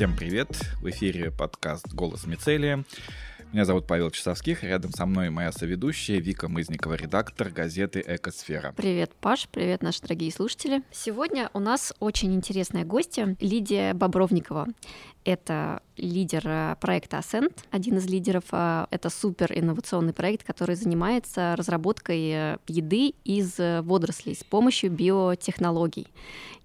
Всем привет! В эфире подкаст «Голос Мицелия». Меня зовут Павел Часовских, рядом со мной моя соведущая Вика Мызникова, редактор газеты «Экосфера». Привет, Паш, привет, наши дорогие слушатели. Сегодня у нас очень интересная гостья Лидия Бобровникова. Это лидер э, проекта Ascent, один из лидеров. Э, это супер инновационный проект, который занимается разработкой э, еды из водорослей с помощью биотехнологий.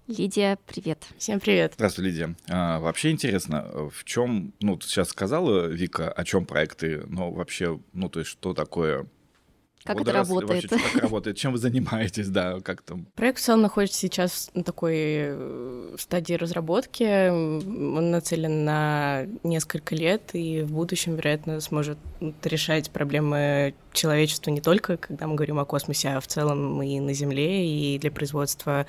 Лидия, привет. Всем привет. Здравствуй, Лидия. А, вообще интересно, в чем, ну, ты сейчас сказала, Вика, о чем проекты, но вообще, ну, то есть, что такое как это работает? Вообще, как работает? Чем вы занимаетесь, да, как там? Проект в целом находится сейчас на такой э, стадии разработки. Он нацелен на несколько лет и в будущем, вероятно, сможет решать проблемы человечества не только, когда мы говорим о космосе, а в целом и на Земле, и для производства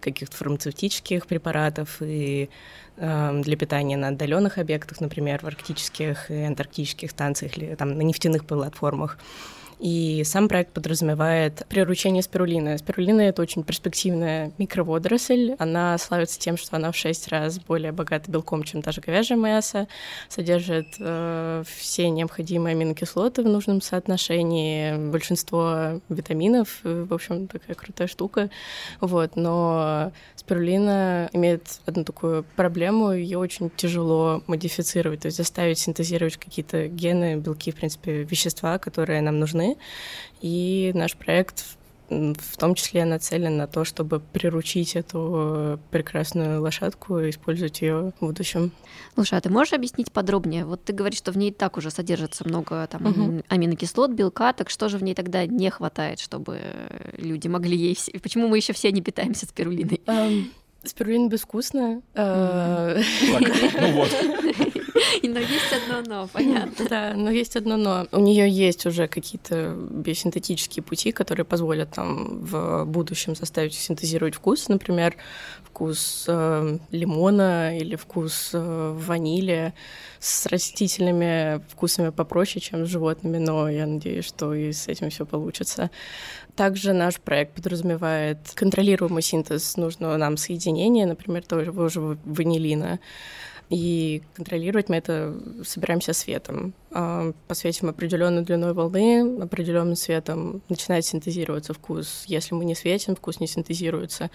каких-то фармацевтических препаратов, и э, для питания на отдаленных объектах, например, в арктических и антарктических станциях или там на нефтяных платформах. И сам проект подразумевает приручение спирулины. Спирулина — это очень перспективная микроводоросль. Она славится тем, что она в шесть раз более богата белком, чем даже говяжье мясо, содержит э, все необходимые аминокислоты в нужном соотношении, большинство витаминов. В общем, такая крутая штука. Вот. Но спирулина имеет одну такую проблему, ее очень тяжело модифицировать, то есть заставить синтезировать какие-то гены, белки, в принципе, вещества, которые нам нужны. И наш проект в том числе нацелен на то, чтобы приручить эту прекрасную лошадку и использовать ее в будущем. Слушай, а ты можешь объяснить подробнее? Вот ты говоришь, что в ней так уже содержится много там, угу. аминокислот, белка, так что же в ней тогда не хватает, чтобы люди могли ей... Почему мы еще все не питаемся спирулиной? Um... Спирулина безвкусная. А, ну вот. Но есть одно но, понятно. Да, но есть одно но. У нее есть уже какие-то биосинтетические пути, которые позволят там в будущем заставить синтезировать вкус. Например, вкус э, лимона или вкус э, ванили с растительными вкусами попроще, чем с животными, но я надеюсь, что и с этим все получится. Также наш проект подразумевает контролируемый синтез нужного нам соединения, например, того же ванилина. И контролировать мы это собираемся светом. А, посветим определенную длиной волны, определенным светом начинает синтезироваться вкус. Если мы не светим, вкус не синтезируется.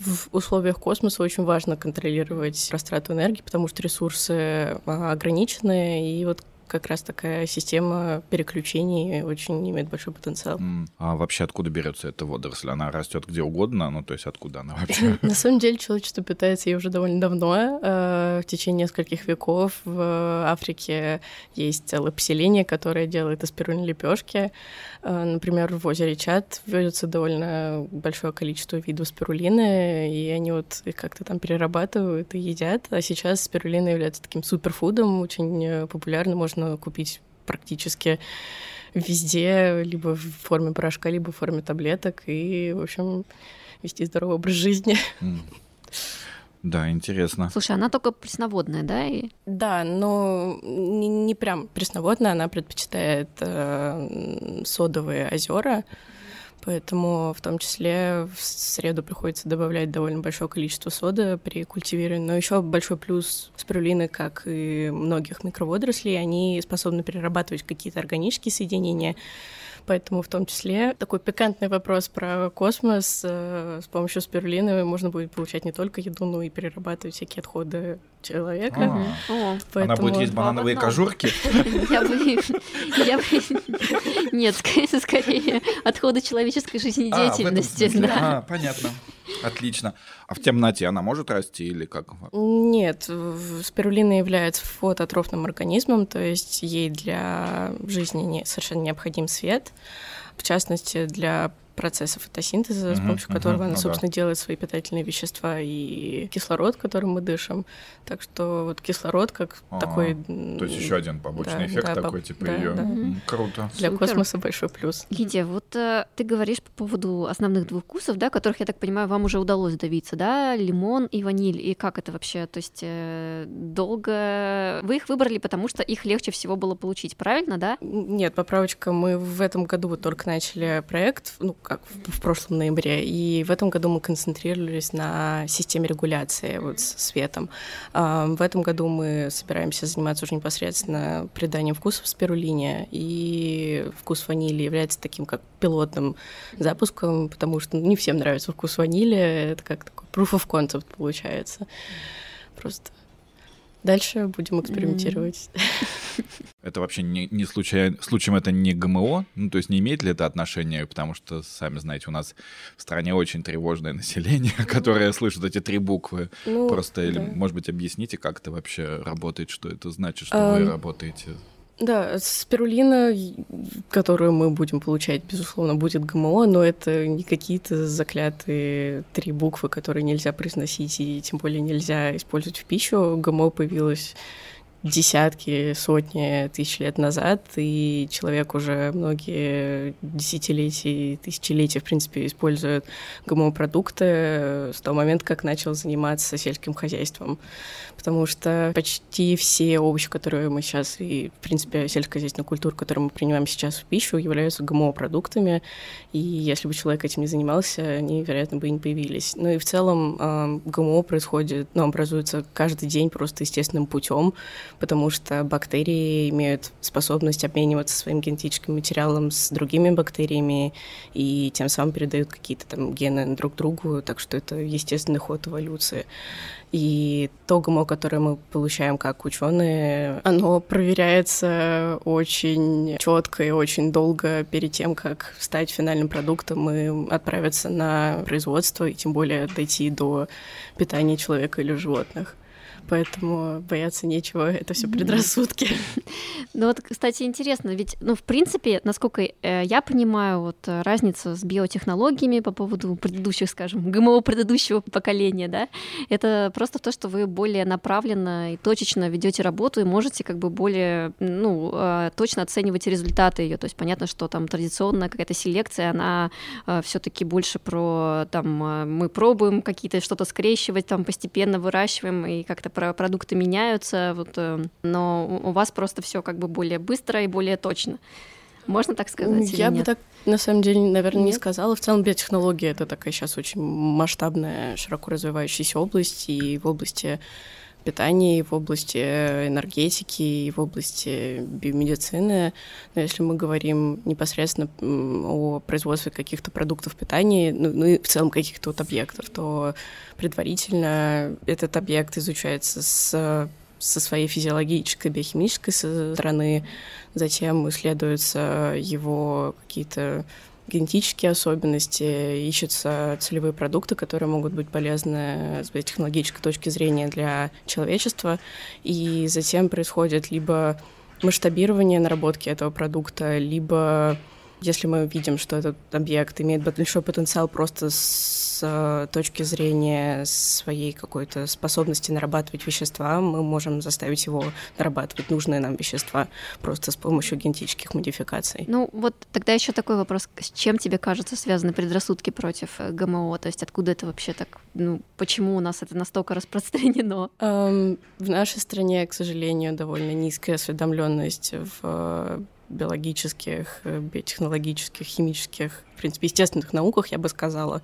В условиях космоса очень важно контролировать растрату энергии, потому что ресурсы а, ограничены, и вот как раз такая система переключений очень имеет большой потенциал. Mm. А вообще откуда берется эта водоросль? Она растет где угодно, ну то есть откуда она вообще? На самом деле человечество питается ей уже довольно давно. Э, в течение нескольких веков в Африке есть целое поселение, которое делает аспирульные лепешки. Э, например, в озере Чат вводится довольно большое количество видов спирулины, и они вот как-то там перерабатывают и едят. А сейчас спирулина является таким суперфудом, очень э, популярным, можно купить практически везде, либо в форме порошка, либо в форме таблеток, и, в общем, вести здоровый образ жизни. Да, интересно. Слушай, она только пресноводная, да? И... Да, но не, не прям пресноводная, она предпочитает э, содовые озера. Поэтому в том числе в среду приходится добавлять довольно большое количество соды при культивировании. Но еще большой плюс спирулины, как и многих микроводорослей, они способны перерабатывать какие-то органические соединения Поэтому в том числе такой пикантный вопрос про космос. Э, с помощью спирулины можно будет получать не только еду, но и перерабатывать всякие отходы человека. А. Поэтому... Она будет есть банановые кожурки? Я бы... Я бы... Нет, скорее отходы человеческой жизнедеятельности. А, понятно. Отлично. А в темноте она может расти или как? Нет, спирулина является фототрофным организмом, то есть ей для жизни не, совершенно необходим свет. В частности, для процесса фотосинтеза, с помощью которого она, ну собственно, делает свои питательные вещества и кислород, которым мы дышим. Так что вот кислород как а, такой... То есть еще один побочный эффект такой, типа ее. Круто. Для космоса большой плюс. Лидия, вот э, ты говоришь по поводу основных двух вкусов, да, которых, я так понимаю, вам уже удалось добиться, да, лимон и ваниль. И как это вообще? То есть э, долго... Вы их выбрали, потому что их легче всего было получить, правильно, да? Нет, поправочка, мы в этом году вот только начали проект, ну, как в прошлом ноябре. И в этом году мы концентрировались на системе регуляции вот с светом. В этом году мы собираемся заниматься уже непосредственно приданием вкусов спирулине, и вкус ванили является таким как пилотным запуском, потому что не всем нравится вкус ванили, это как такой proof of concept получается. Просто Дальше будем экспериментировать. Это вообще не, не случай, случаем это не ГМО? Ну, то есть не имеет ли это отношение? Потому что, сами знаете, у нас в стране очень тревожное население, которое слышит эти три буквы. Ну, Просто, да. или, может быть, объясните, как это вообще работает, что это значит, что а, вы работаете да, спирулина, которую мы будем получать, безусловно, будет ГМО, но это не какие-то заклятые три буквы, которые нельзя произносить и тем более нельзя использовать в пищу. ГМО появилось десятки, сотни тысяч лет назад, и человек уже многие десятилетия, тысячелетия, в принципе, использует ГМО-продукты с того момента, как начал заниматься сельским хозяйством. Потому что почти все овощи, которые мы сейчас, и, в принципе, сельскохозяйственная культура, которую мы принимаем сейчас в пищу, являются ГМО-продуктами, и если бы человек этим не занимался, они, вероятно, бы и не появились. Ну и в целом ГМО происходит, ну, образуется каждый день просто естественным путем, потому что бактерии имеют способность обмениваться своим генетическим материалом с другими бактериями и тем самым передают какие-то там гены друг другу, так что это естественный ход эволюции. И то ГМО, которое мы получаем как ученые, оно проверяется очень четко и очень долго перед тем, как стать финальным продуктом и отправиться на производство, и тем более дойти до питания человека или животных поэтому бояться нечего, это все предрассудки. Ну вот, кстати, интересно, ведь, ну, в принципе, насколько э, я понимаю, вот э, разница с биотехнологиями по поводу предыдущих, скажем, ГМО предыдущего поколения, да, это просто то, что вы более направленно и точечно ведете работу и можете как бы более, ну, э, точно оценивать результаты ее. То есть понятно, что там традиционная какая-то селекция, она все-таки больше про там мы пробуем какие-то что-то скрещивать, там постепенно выращиваем и как-то продукты меняются, вот, э, но у вас просто все как бы более быстро и более точно. Можно так сказать? Я бы так, на самом деле, наверное, нет? не сказала. В целом, биотехнология это такая сейчас очень масштабная, широко развивающаяся область, и в области питания, и в области энергетики, и в области биомедицины. Но если мы говорим непосредственно о производстве каких-то продуктов питания, ну, ну и в целом каких-то вот объектов, то предварительно этот объект изучается с со своей физиологической, биохимической стороны, затем исследуются его какие-то генетические особенности, ищутся целевые продукты, которые могут быть полезны с технологической точки зрения для человечества, и затем происходит либо масштабирование наработки этого продукта, либо если мы видим, что этот объект имеет большой потенциал просто с э, точки зрения своей какой-то способности нарабатывать вещества, мы можем заставить его нарабатывать нужные нам вещества просто с помощью генетических модификаций. Ну вот тогда еще такой вопрос, с чем тебе кажется связаны предрассудки против э, ГМО? То есть откуда это вообще так, ну почему у нас это настолько распространено? Um, в нашей стране, к сожалению, довольно низкая осведомленность в биологических, э, биотехнологических, химических в принципе, естественных науках, я бы сказала.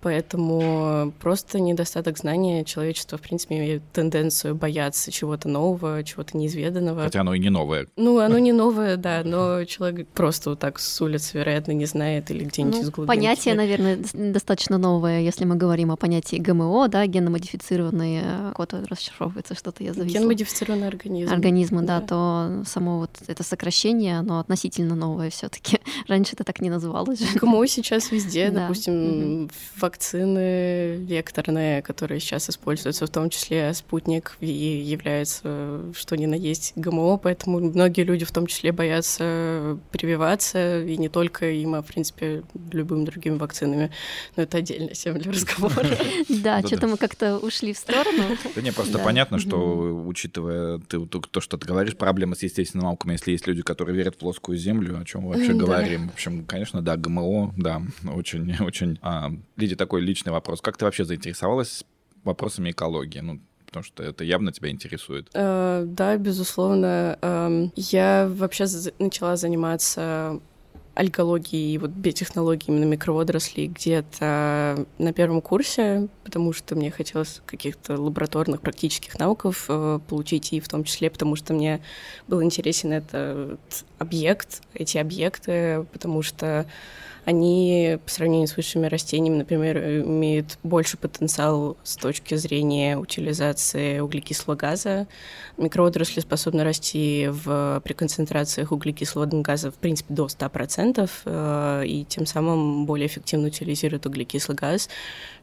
Поэтому просто недостаток знания человечества, в принципе, имеет тенденцию бояться чего-то нового, чего-то неизведанного. Хотя оно и не новое. Ну, оно не новое, да, но человек просто вот так с улицы, вероятно, не знает или где-нибудь ну, из глубины. Понятие, наверное, достаточно новое, если мы говорим о понятии ГМО, да, генно-модифицированные, э, код расшифровывается, что-то я зависла. Ген-модифицированный организм. Организмы, да, да, то само вот это сокращение, оно относительно новое все таки Раньше это так не называлось. ГМО сейчас везде, да. допустим, угу. вакцины векторные, которые сейчас используются, в том числе спутник, и является, что ни на есть, ГМО, поэтому многие люди в том числе боятся прививаться, и не только им, а, в принципе, любыми другими вакцинами. Но это отдельная тема для разговора. Да, что-то мы как-то ушли в сторону. Да не, просто понятно, что, учитывая то, что ты говоришь, проблемы с естественными науками, если есть люди, которые верят в плоскую землю, о чем мы вообще говорим. В общем, конечно, да, ГМО да, очень, очень. А, Лидия, такой личный вопрос. Как ты вообще заинтересовалась вопросами экологии? Ну, потому что это явно тебя интересует. Uh, да, безусловно. Uh, я вообще начала заниматься альгологии и вот биотехнологии именно микроводорослей где-то на первом курсе, потому что мне хотелось каких-то лабораторных практических навыков э, получить, и в том числе потому что мне был интересен этот объект, эти объекты, потому что они по сравнению с высшими растениями, например, имеют больше потенциал с точки зрения утилизации углекислого газа. Микроводоросли способны расти в, при концентрациях углекислого газа в принципе до 100%, э, и тем самым более эффективно утилизируют углекислый газ,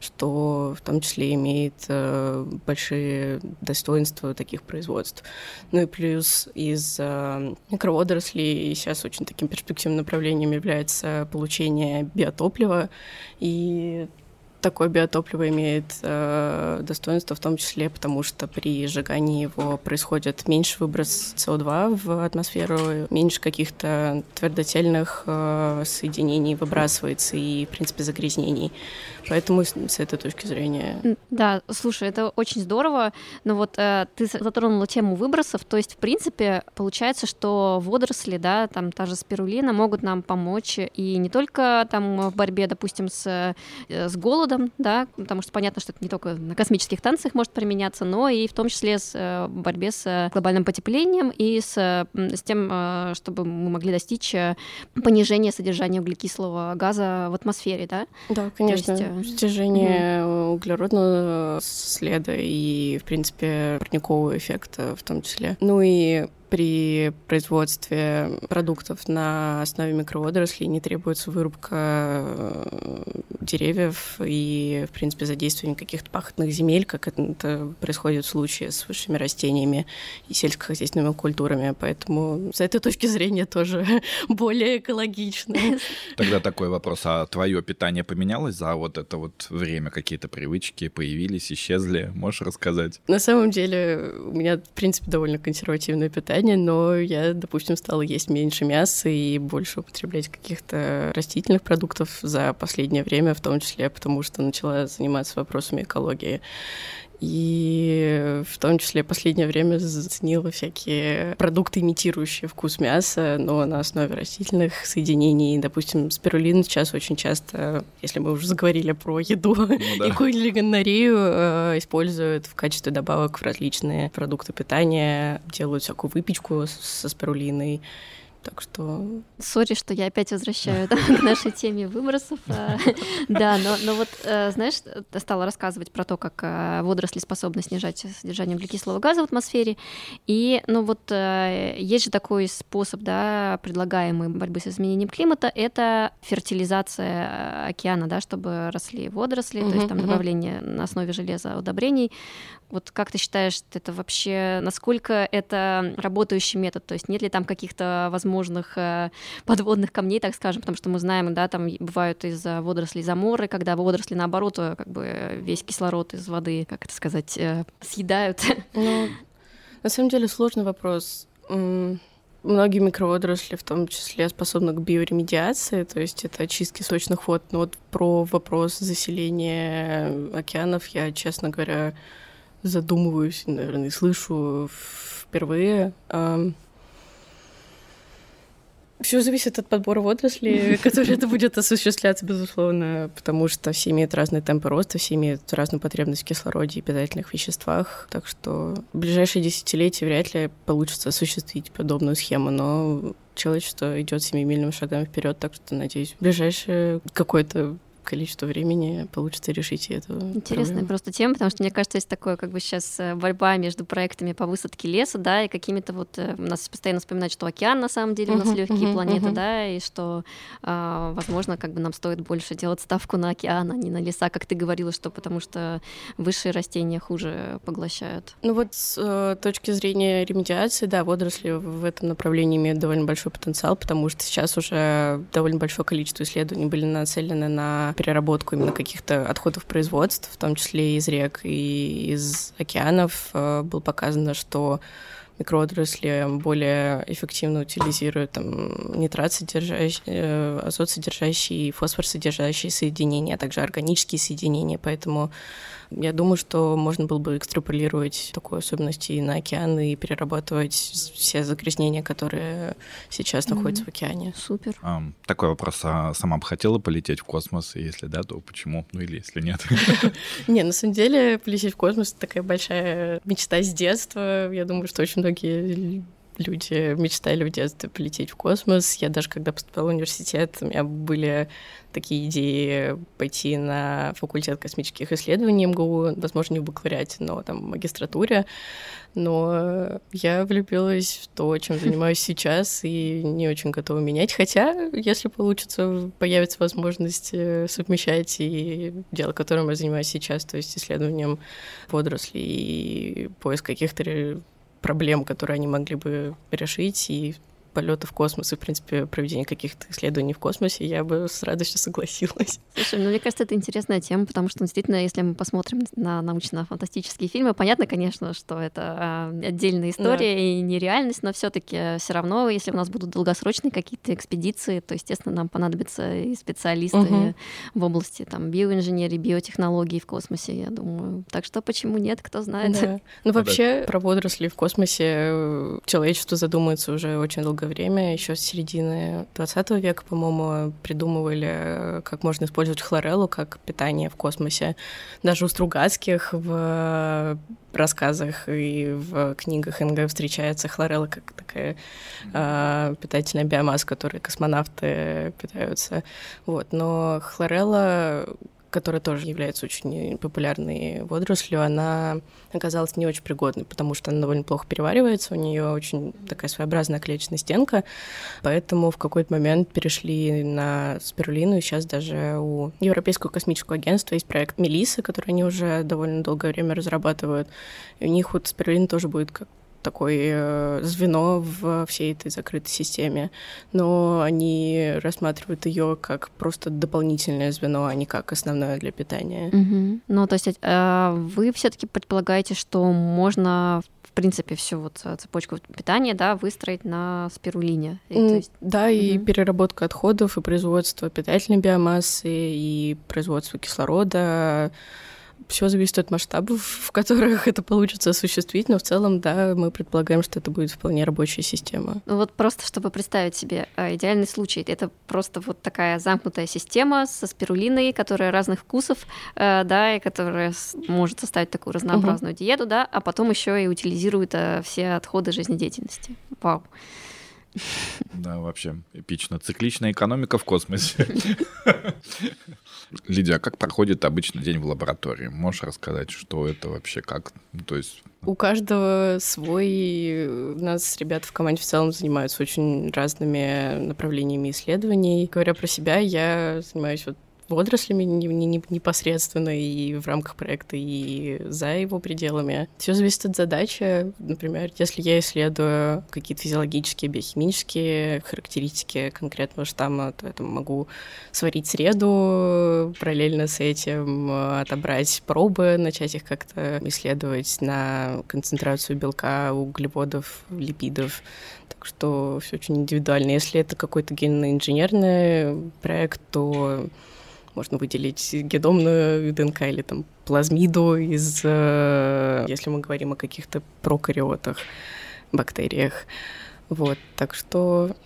что в том числе имеет э, большие достоинства таких производств. Ну и плюс из э, микроводорослей сейчас очень таким перспективным направлением является получение биотоплива. И такое биотопливо имеет э, достоинство в том числе, потому что при сжигании его происходит меньше выброс СО2 в атмосферу, меньше каких-то твердотельных э, соединений выбрасывается и, в принципе, загрязнений. Поэтому с этой точки зрения... Да, слушай, это очень здорово, но вот э, ты затронула тему выбросов, то есть, в принципе, получается, что водоросли, да, там та же спирулина могут нам помочь и не только там в борьбе, допустим, с, э, с голодом, да, потому что понятно, что это не только на космических танцах может применяться, но и в том числе с э, борьбе с глобальным потеплением и с, с тем, э, чтобы мы могли достичь понижения содержания углекислого газа в атмосфере, да? Да, конечно. есть, Снижение mm-hmm. углеродного следа и, в принципе, парникового эффекта в том числе. Ну и при производстве продуктов на основе микроводорослей не требуется вырубка э, деревьев и, в принципе, задействование каких-то пахотных земель, как это происходит в случае с высшими растениями и сельскохозяйственными культурами. Поэтому с этой точки зрения тоже более экологично. Тогда такой вопрос. А твое питание поменялось за вот это вот время? Какие-то привычки появились, исчезли? Можешь рассказать? На самом деле у меня, в принципе, довольно консервативное питание питания, но я, допустим, стала есть меньше мяса и больше употреблять каких-то растительных продуктов за последнее время, в том числе потому, что начала заниматься вопросами экологии. И в том числе в последнее время заценила всякие продукты, имитирующие вкус мяса, но на основе растительных соединений. Допустим, спирулин сейчас очень часто, если мы уже заговорили про еду ну, да. и кулинарию, э, используют в качестве добавок в различные продукты питания, делают всякую выпечку со спирулиной. Так что... Сори, что я опять возвращаю да, к нашей теме выбросов. А, да, но, но вот, э, знаешь, ты стала рассказывать про то, как э, водоросли способны снижать содержание углекислого газа в атмосфере. И, ну вот, э, есть же такой способ, да, предлагаемый борьбы с изменением климата, это фертилизация океана, да, чтобы росли водоросли, то есть там добавление на основе железа удобрений. Вот как ты считаешь, это вообще, насколько это работающий метод? То есть нет ли там каких-то возможных э, подводных камней, так скажем, потому что мы знаем, да, там бывают из водорослей заморы, когда водоросли, наоборот, э, как бы весь кислород из воды, как это сказать, э, съедают. Ну, на самом деле сложный вопрос. Многие микроводоросли, в том числе, способны к биоремедиации, то есть это очистки сочных вод. Но вот про вопрос заселения океанов я, честно говоря, задумываюсь, наверное, слышу впервые. Все зависит от подбора водорослей, которые это будет осуществляться, безусловно, потому что все имеют разные темпы роста, все имеют разную потребность в кислороде и питательных веществах. Так что в ближайшие десятилетия вряд ли получится осуществить подобную схему, но человечество идет семимильными шагами вперед, так что, надеюсь, в ближайшее какое-то количество времени получится решить эту Интересная проблему. просто тема, потому что, мне кажется, есть такое, как бы сейчас э, борьба между проектами по высадке леса, да, и какими-то вот... Э, у нас постоянно вспоминают, что океан, на самом деле, у нас uh-huh, легкие uh-huh, планеты, uh-huh. да, и что, а, возможно, как бы нам стоит больше делать ставку на океан, а не на леса, как ты говорила, что потому что высшие растения хуже поглощают. Ну вот с э, точки зрения ремедиации, да, водоросли в этом направлении имеют довольно большой потенциал, потому что сейчас уже довольно большое количество исследований были нацелены на переработку именно каких-то отходов производств, в том числе из рек и из океанов, э, было показано, что микроводоросли более эффективно утилизируют там, нитрат содержащий, э, азот содержащий, фосфор содержащие соединения, а также органические соединения, поэтому Я думаю, что можно было бы экстраполировать такую особенность и на океан, и перерабатывать все загрязнения, которые сейчас mm-hmm. находятся в океане. Супер. А, такой вопрос. А сама бы хотела полететь в космос? Если да, то почему? Ну или если нет? Не, на самом деле полететь в космос — такая большая мечта с детства. Я думаю, что очень многие люди мечтали в детстве полететь в космос. Я даже когда поступала в университет, у меня были такие идеи пойти на факультет космических исследований МГУ, возможно, не в бакалавриате, но там в магистратуре. Но я влюбилась в то, чем занимаюсь сейчас, и не очень готова менять. Хотя, если получится, появится возможность э, совмещать и дело, которым я занимаюсь сейчас, то есть исследованием водорослей и поиск каких-то проблем, которые они могли бы решить, и полета в космос и, в принципе, проведения каких-то исследований в космосе, я бы с радостью согласилась. Слушай, ну, мне кажется, это интересная тема, потому что, действительно, если мы посмотрим на научно-фантастические фильмы, понятно, конечно, что это э, отдельная история да. и нереальность, но все таки все равно, если у нас будут долгосрочные какие-то экспедиции, то, естественно, нам понадобятся и специалисты угу. в области там, биоинженерии, биотехнологий в космосе, я думаю. Так что почему нет, кто знает. Да. Ну, вообще, про водоросли в космосе э, человечество задумывается уже очень долго долгое время, еще с середины 20 века, по-моему, придумывали, как можно использовать хлореллу как питание в космосе. Даже у Стругацких в рассказах и в книгах НГ встречается хлорелла как такая э, питательная биомасса, которой космонавты питаются. Вот. Но хлорелла которая тоже является очень популярной водорослью, она оказалась не очень пригодной, потому что она довольно плохо переваривается, у нее очень такая своеобразная клеточная стенка, поэтому в какой-то момент перешли на спирулину, и сейчас даже у Европейского космического агентства есть проект Мелисы, который они уже довольно долгое время разрабатывают, и у них вот спирулина тоже будет как такое э, звено в всей этой закрытой системе, но они рассматривают ее как просто дополнительное звено, а не как основное для питания. Угу. Ну, то есть э, вы все-таки предполагаете, что можно в принципе всю вот цепочку питания, да, выстроить на спирулине. есть... Да, угу. и переработка отходов, и производство питательной биомассы, и производство кислорода, все зависит от масштабов, в которых это получится осуществить, но в целом, да, мы предполагаем, что это будет вполне рабочая система. Ну вот просто, чтобы представить себе э, идеальный случай, это просто вот такая замкнутая система со спирулиной, которая разных вкусов, э, да, и которая может составить такую разнообразную угу. диету, да, а потом еще и утилизирует э, все отходы жизнедеятельности. Вау. Да, вообще эпично. Цикличная экономика в космосе. Лидия, а как проходит обычный день в лаборатории? Можешь рассказать, что это вообще, как? Ну, то есть... У каждого свой... У нас ребята в команде в целом занимаются очень разными направлениями исследований. Говоря про себя, я занимаюсь вот водорослями непосредственно и в рамках проекта, и за его пределами. Все зависит от задачи. Например, если я исследую какие-то физиологические, биохимические характеристики конкретного штамма, то я могу сварить среду, параллельно с этим отобрать пробы, начать их как-то исследовать на концентрацию белка, углеводов, липидов. Так что все очень индивидуально. Если это какой-то генно-инженерный проект, то можно выделить геномную ДНК или там плазмиду из, э, если мы говорим о каких-то прокариотах, бактериях. Вот, так что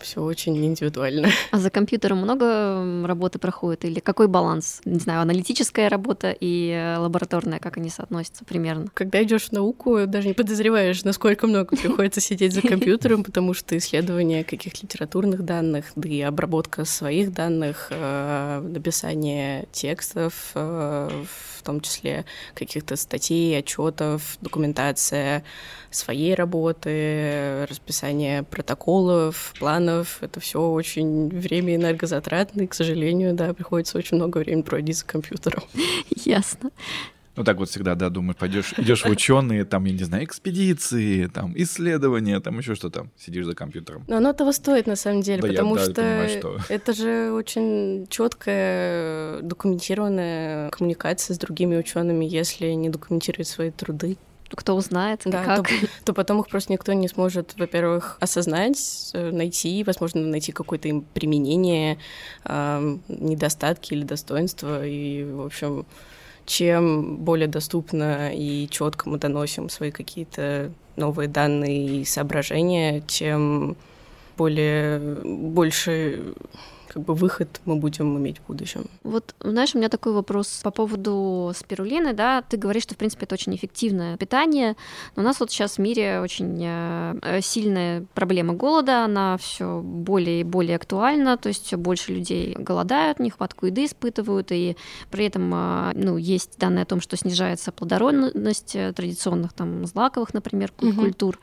все очень индивидуально. А за компьютером много работы проходит? Или какой баланс? Не знаю, аналитическая работа и э, лабораторная, как они соотносятся примерно? Когда идешь в науку, даже не подозреваешь, насколько много приходится сидеть за компьютером, потому что исследование каких-то литературных данных, да и обработка своих данных, э, написание текстов, э, в том числе каких-то статей, отчетов, документация своей работы, расписание протоколов, планов. Это все очень время энергозатратно, и, к сожалению, да, приходится очень много времени проводить за компьютером. Ясно. Ну так вот всегда, да, думаешь, пойдешь, идешь в ученые, там, я не знаю, экспедиции, там, исследования, там еще что-то, сидишь за компьютером. Но оно того стоит на самом деле, да, потому я, да, что, понимаю, что это же очень четкая документированная коммуникация с другими учеными, если не документировать свои труды кто узнает, да, как. То, то потом их просто никто не сможет, во-первых, осознать, э, найти, возможно, найти какое-то им применение, э, недостатки или достоинства, и, в общем, чем более доступно и четко мы доносим свои какие-то новые данные и соображения, тем более больше как бы выход мы будем иметь в будущем. Вот, знаешь, у меня такой вопрос по поводу спирулины, да, ты говоришь, что, в принципе, это очень эффективное питание, но у нас вот сейчас в мире очень э, сильная проблема голода, она все более и более актуальна, то есть все больше людей голодают, нехватку еды испытывают, и при этом, э, ну, есть данные о том, что снижается плодородность э, традиционных там злаковых, например, угу. культур.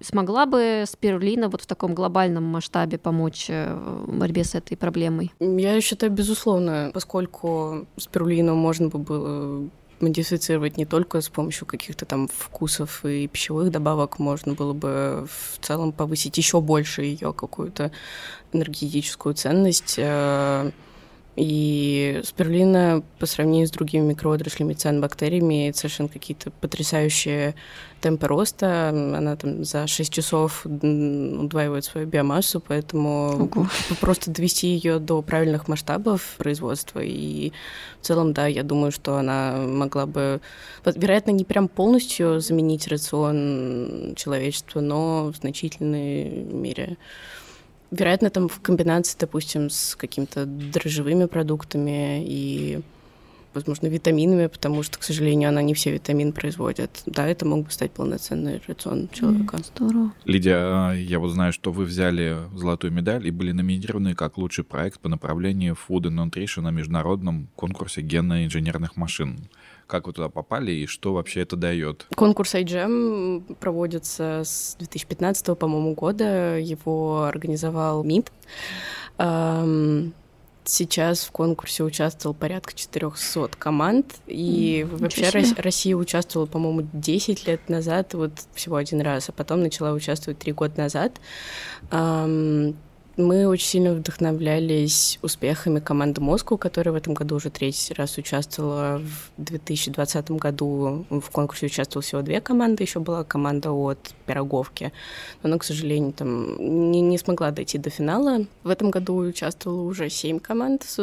Смогла бы спирулина вот в таком глобальном масштабе помочь в борьбе с этой проблемой? Проблемой? Я считаю, безусловно, поскольку спирулину можно бы было модифицировать не только с помощью каких-то там вкусов и пищевых добавок, можно было бы в целом повысить еще больше ее какую-то энергетическую ценность. И спирулина по сравнению с другими микроотраслями цианбактериями имеет совершенно какие-то потрясающие темпы роста. Она там за 6 часов удваивает свою биомассу, поэтому Ого. просто довести ее до правильных масштабов производства. И в целом, да, я думаю, что она могла бы, вероятно, не прям полностью заменить рацион человечества, но в значительной мере Вероятно, там в комбинации, допустим, с какими-то дрожжевыми продуктами и, возможно, витаминами, потому что, к сожалению, она не все витамины производит. Да, это мог бы стать полноценный рацион человека. Mm, здорово. Лидия, а, я вот знаю, что вы взяли золотую медаль и были номинированы как лучший проект по направлению Food and Nutrition на международном конкурсе генно-инженерных машин. Как вы туда попали и что вообще это дает? Конкурс iGEM проводится с 2015, по-моему, года. Его организовал МИД. Сейчас в конкурсе участвовал порядка 400 команд, и mm, вообще Россия участвовала, по-моему, 10 лет назад, вот всего один раз, а потом начала участвовать 3 года назад. Мы очень сильно вдохновлялись успехами команды Москву, которая в этом году уже третий раз участвовала. В 2020 году в конкурсе участвовало всего две команды, еще была команда от Пироговки. Но она, к сожалению, там не, не смогла дойти до финала. В этом году участвовало уже семь команд с,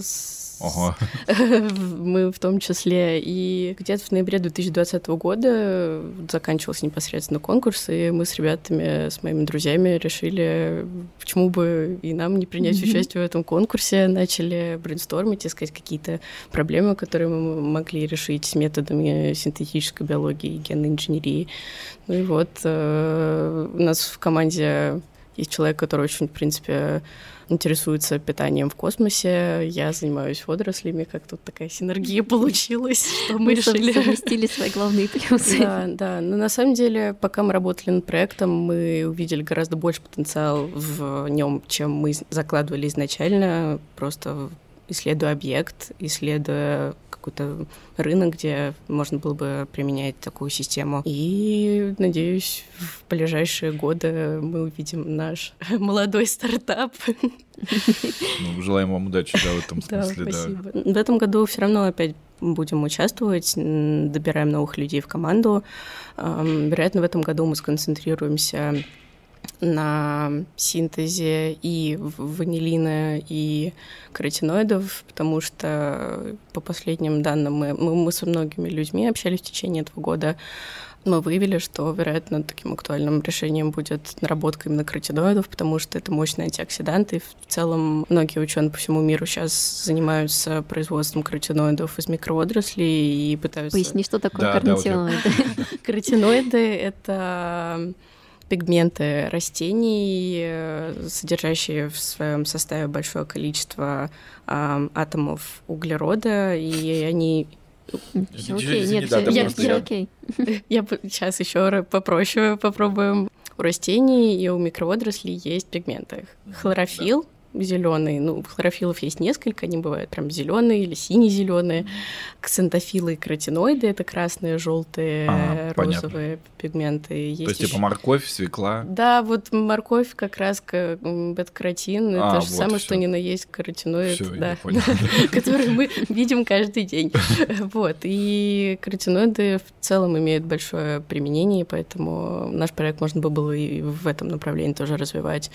с Ого. Мы в том числе. И где-то в ноябре 2020 года заканчивался непосредственно конкурс, и мы с ребятами, с моими друзьями решили, почему бы и нам не принять участие в этом конкурсе. Начали брейнстормить, искать какие-то проблемы, которые мы могли решить методами синтетической биологии и генной инженерии. Ну и вот э, у нас в команде есть человек, который очень, в принципе, интересуется питанием в космосе. Я занимаюсь водорослями, как тут такая синергия получилась, что мы решили... совместили свои главные плюсы. Да, да. Но на самом деле, пока мы работали над проектом, мы увидели гораздо больше потенциал в нем, чем мы закладывали изначально. Просто исследуя объект, исследуя какой-то рынок, где можно было бы применять такую систему. И, надеюсь, в ближайшие годы мы увидим наш молодой стартап. Ну, желаем вам удачи, да, в этом смысле, да. Спасибо. Да. В этом году все равно опять будем участвовать, добираем новых людей в команду. Вероятно, в этом году мы сконцентрируемся на синтезе и ванилина, и каротиноидов, потому что по последним данным мы, мы, мы со многими людьми общались в течение этого года, мы выявили, что, вероятно, таким актуальным решением будет наработка именно каротиноидов, потому что это мощные антиоксиданты. В целом, многие ученые по всему миру сейчас занимаются производством каротиноидов из микроотраслей и пытаются... Поясни, что такое да, каротиноиды. Да, вот каротиноиды — это пигменты растений, э, содержащие в своем составе большое количество э, атомов углерода, и они все окей, нет, все, я, я, окей. Я сейчас еще попроще попробуем. У растений и у микроводорослей есть пигменты. Хлорофилл, зеленый. Ну, хлорофилов есть несколько, они бывают прям зеленые или сине-зеленые. Ксантофилы и каротиноиды это красные, желтые, ага, розовые понятно. пигменты. Есть То есть еще... типа морковь, свекла. Да, вот морковь как раз бета-каротин. А, это же вот самое, всё. что ни на есть каротиноид, всё, да, который мы видим каждый день. Вот. И каротиноиды в целом имеют большое применение, поэтому наш проект можно было и в этом направлении тоже развивать.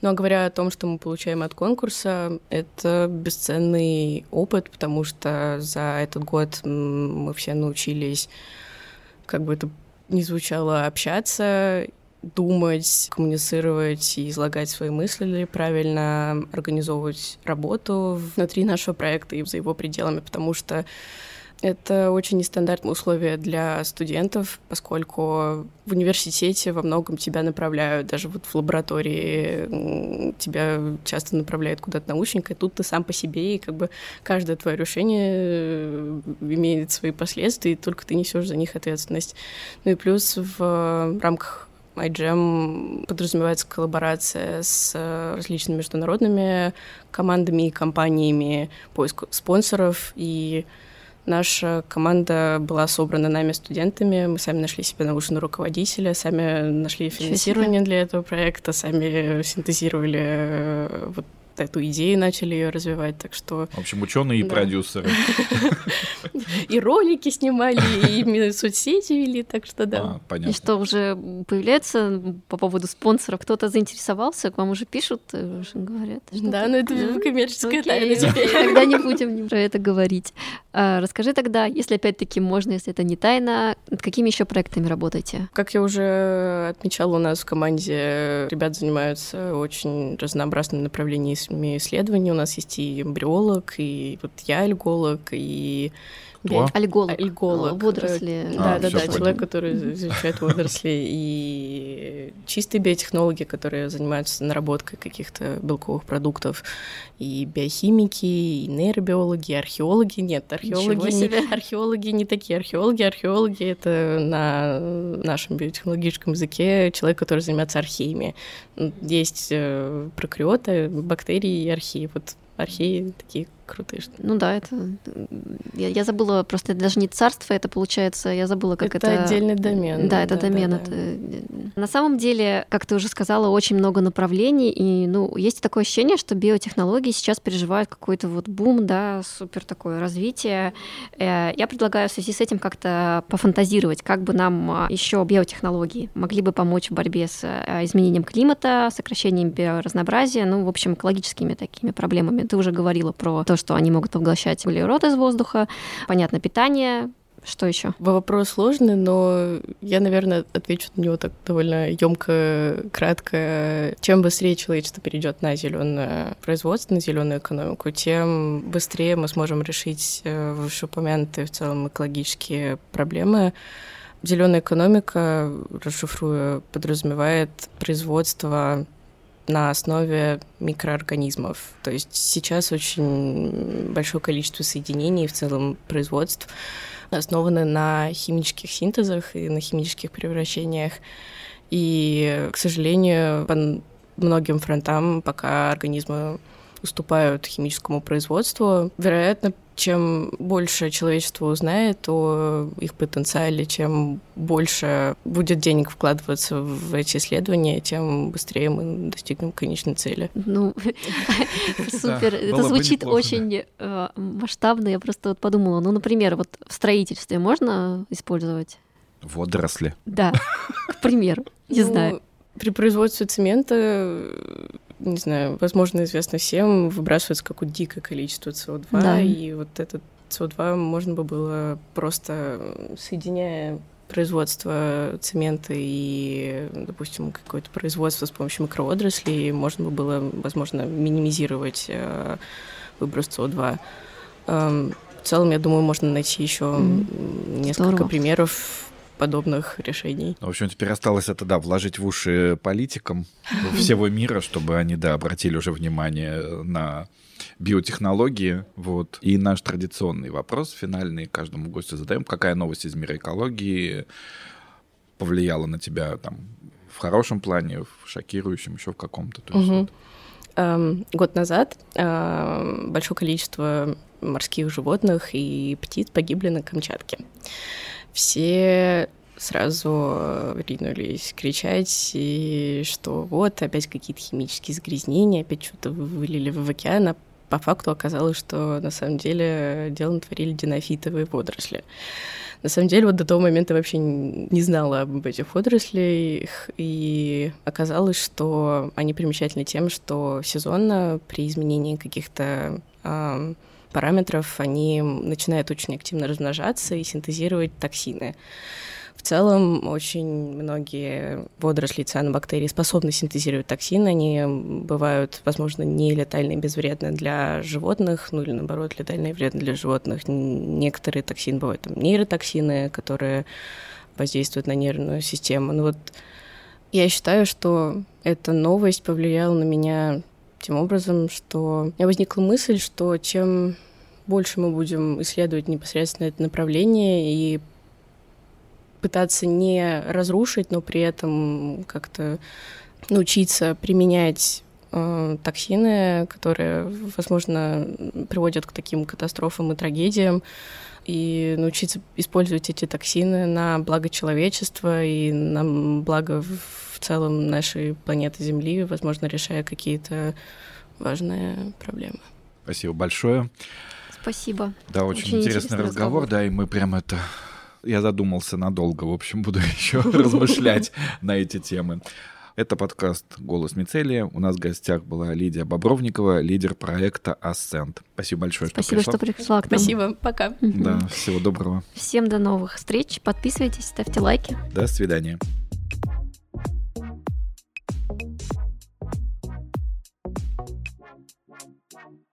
Но говоря о том, что мы получаем от конкурса, это бесценный опыт, потому что за этот год мы все научились, как бы это ни звучало, общаться, думать, коммуницировать и излагать свои мысли правильно, организовывать работу внутри нашего проекта и за его пределами, потому что это очень нестандартные условия для студентов, поскольку в университете во многом тебя направляют, даже вот в лаборатории тебя часто направляют куда-то научника, и тут ты сам по себе, и как бы каждое твое решение э, имеет свои последствия, и только ты несешь за них ответственность. Ну и плюс в рамках iGEM подразумевается коллаборация с различными международными командами и компаниями, поиск спонсоров и Наша команда была собрана нами, студентами. Мы сами нашли себе научного руководителя, сами нашли финансирование для этого проекта, сами синтезировали э, вот эту идею начали ее развивать, так что... В общем, ученые и продюсеры. И ролики снимали, и соцсети вели, так что да. А, понятно. И что уже появляется по поводу спонсора? Кто-то заинтересовался, к вам уже пишут, э, уже говорят? Да, но это коммерческая тайна теперь. Тогда не будем про это говорить. А, расскажи тогда, если опять-таки можно, если это не тайна, над какими еще проектами работаете? Как я уже отмечала, у нас в команде ребят занимаются очень разнообразными направлениями исследований. У нас есть и эмбриолог, и вот я альголог, и кто? Альголог. Альголог. Водоросли. Да, а, да, да, человек, который изучает водоросли. И чистые биотехнологи, которые занимаются наработкой каких-то белковых продуктов. И биохимики, и нейробиологи, и археологи. Нет, археологи не, археологи не такие. Археологи, археологи — это на нашем биотехнологическом языке человек, который занимается археями. Есть э, прокариоты, бактерии и археи. Вот археи такие крутые. Что... Ну да, это... Я, я забыла, просто это даже не царство, это получается, я забыла, как это... Это отдельный домен. Да, это да, домен. Да, это... Да. На самом деле, как ты уже сказала, очень много направлений, и, ну, есть такое ощущение, что биотехнологии сейчас переживают какой-то вот бум, да, супер такое развитие. Э, я предлагаю в связи с этим как-то пофантазировать, как бы нам а, еще биотехнологии могли бы помочь в борьбе с э, изменением климата, сокращением биоразнообразия, ну, в общем, экологическими такими проблемами. Ты уже говорила про то, что они могут поглощать углерод из воздуха, понятно, питание, что еще? Вопрос сложный, но я, наверное, отвечу на него так довольно емко, кратко. Чем быстрее человечество перейдет на зеленое производство, на зеленую экономику, тем быстрее мы сможем решить э, вышеупомянутые в целом экологические проблемы. Зеленая экономика, расшифруя, подразумевает производство на основе микроорганизмов. То есть сейчас очень большое количество соединений в целом производств основаны на химических синтезах и на химических превращениях. И, к сожалению, по многим фронтам пока организмы уступают химическому производству. Вероятно, чем больше человечество узнает о их потенциале, чем больше будет денег вкладываться в эти исследования, тем быстрее мы достигнем конечной цели. Ну, супер. Это звучит очень э, масштабно. Я просто вот подумала, ну, например, вот в строительстве можно использовать? Водоросли. Да, к примеру. Не ну, знаю. При производстве цемента не знаю, возможно, известно всем, выбрасывается какое-то дикое количество СО2, да. и вот этот СО2 можно бы было просто соединяя производство цемента и, допустим, какое-то производство с помощью микроотраслей, можно бы было, возможно, минимизировать э, выброс СО2. Эм, в целом, я думаю, можно найти еще mm. несколько Здорово. примеров подобных решений. В общем, теперь осталось это, да, вложить в уши политикам всего мира, чтобы они, да, обратили уже внимание на биотехнологии. Вот. И наш традиционный вопрос, финальный, каждому гостю задаем. Какая новость из мира экологии повлияла на тебя там в хорошем плане, в шокирующем, еще в каком-то? То есть, угу. вот. эм, год назад э, большое количество морских животных и птиц погибли на Камчатке все сразу ринулись кричать, и что вот опять какие-то химические загрязнения, опять что-то вылили в океан, а по факту оказалось, что на самом деле дело натворили динофитовые водоросли. На самом деле, вот до того момента вообще не знала об этих водорослях, и оказалось, что они примечательны тем, что сезонно при изменении каких-то э, параметров они начинают очень активно размножаться и синтезировать токсины. В целом, очень многие водоросли цианобактерии способны синтезировать токсины. Они бывают, возможно, не летальные, безвредны для животных, ну или наоборот, летальные и вредны для животных. Некоторые токсины бывают там, нейротоксины, которые воздействуют на нервную систему. Ну вот я считаю, что эта новость повлияла на меня тем образом, что у меня возникла мысль, что чем больше мы будем исследовать непосредственно это направление и пытаться не разрушить, но при этом как-то научиться применять токсины, которые, возможно, приводят к таким катастрофам и трагедиям, и научиться использовать эти токсины на благо человечества и на благо в целом нашей планеты Земли, возможно, решая какие-то важные проблемы. Спасибо большое. Спасибо. Да, очень, очень интересный, интересный разговор, разговор, да, и мы прям это я задумался надолго, в общем, буду еще размышлять на эти темы. Это подкаст «Голос Мицелия». У нас в гостях была Лидия Бобровникова, лидер проекта Ascent. Спасибо большое, Спасибо, что пришла. что пришла к нам. Спасибо, пока. Да, всего доброго. Всем до новых встреч. Подписывайтесь, ставьте лайки. До свидания.